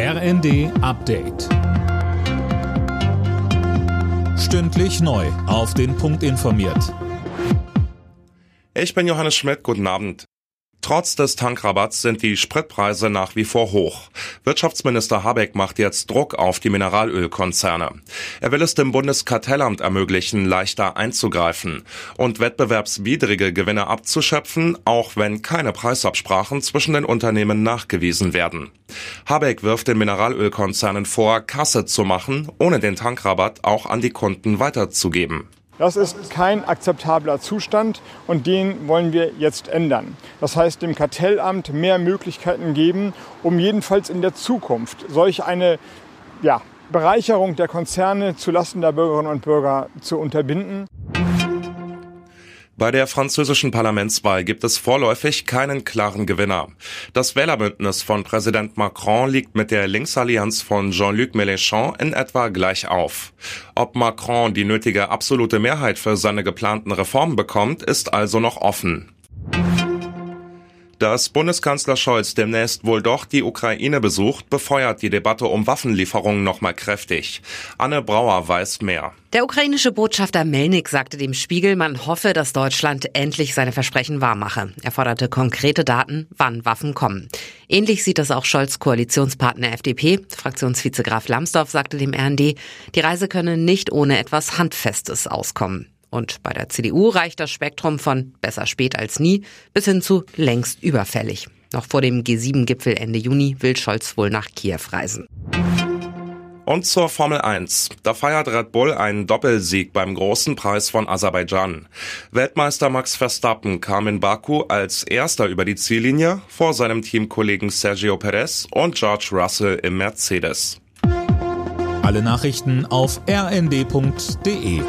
RND Update. Stündlich neu. Auf den Punkt informiert. Ich bin Johannes Schmidt. Guten Abend. Trotz des Tankrabatts sind die Spritpreise nach wie vor hoch. Wirtschaftsminister Habeck macht jetzt Druck auf die Mineralölkonzerne. Er will es dem Bundeskartellamt ermöglichen, leichter einzugreifen und wettbewerbswidrige Gewinne abzuschöpfen, auch wenn keine Preisabsprachen zwischen den Unternehmen nachgewiesen werden. Habeck wirft den Mineralölkonzernen vor, Kasse zu machen, ohne den Tankrabatt auch an die Kunden weiterzugeben. Das ist kein akzeptabler Zustand und den wollen wir jetzt ändern. Das heißt, dem Kartellamt mehr Möglichkeiten geben, um jedenfalls in der Zukunft solch eine ja, Bereicherung der Konzerne zulasten der Bürgerinnen und Bürger zu unterbinden. Bei der französischen Parlamentswahl gibt es vorläufig keinen klaren Gewinner. Das Wählerbündnis von Präsident Macron liegt mit der Linksallianz von Jean-Luc Mélenchon in etwa gleich auf. Ob Macron die nötige absolute Mehrheit für seine geplanten Reformen bekommt, ist also noch offen. Dass Bundeskanzler Scholz demnächst wohl doch die Ukraine besucht, befeuert die Debatte um Waffenlieferungen nochmal kräftig. Anne Brauer weiß mehr. Der ukrainische Botschafter Melnik sagte dem Spiegel, man hoffe, dass Deutschland endlich seine Versprechen wahrmache. Er forderte konkrete Daten, wann Waffen kommen. Ähnlich sieht das auch Scholz Koalitionspartner FDP. Fraktionsvize Graf Lambsdorff sagte dem RND, die Reise könne nicht ohne etwas Handfestes auskommen. Und bei der CDU reicht das Spektrum von besser spät als nie bis hin zu längst überfällig. Noch vor dem G7-Gipfel Ende Juni will Scholz wohl nach Kiew reisen. Und zur Formel 1. Da feiert Red Bull einen Doppelsieg beim großen Preis von Aserbaidschan. Weltmeister Max Verstappen kam in Baku als erster über die Ziellinie vor seinem Teamkollegen Sergio Perez und George Russell im Mercedes. Alle Nachrichten auf rnd.de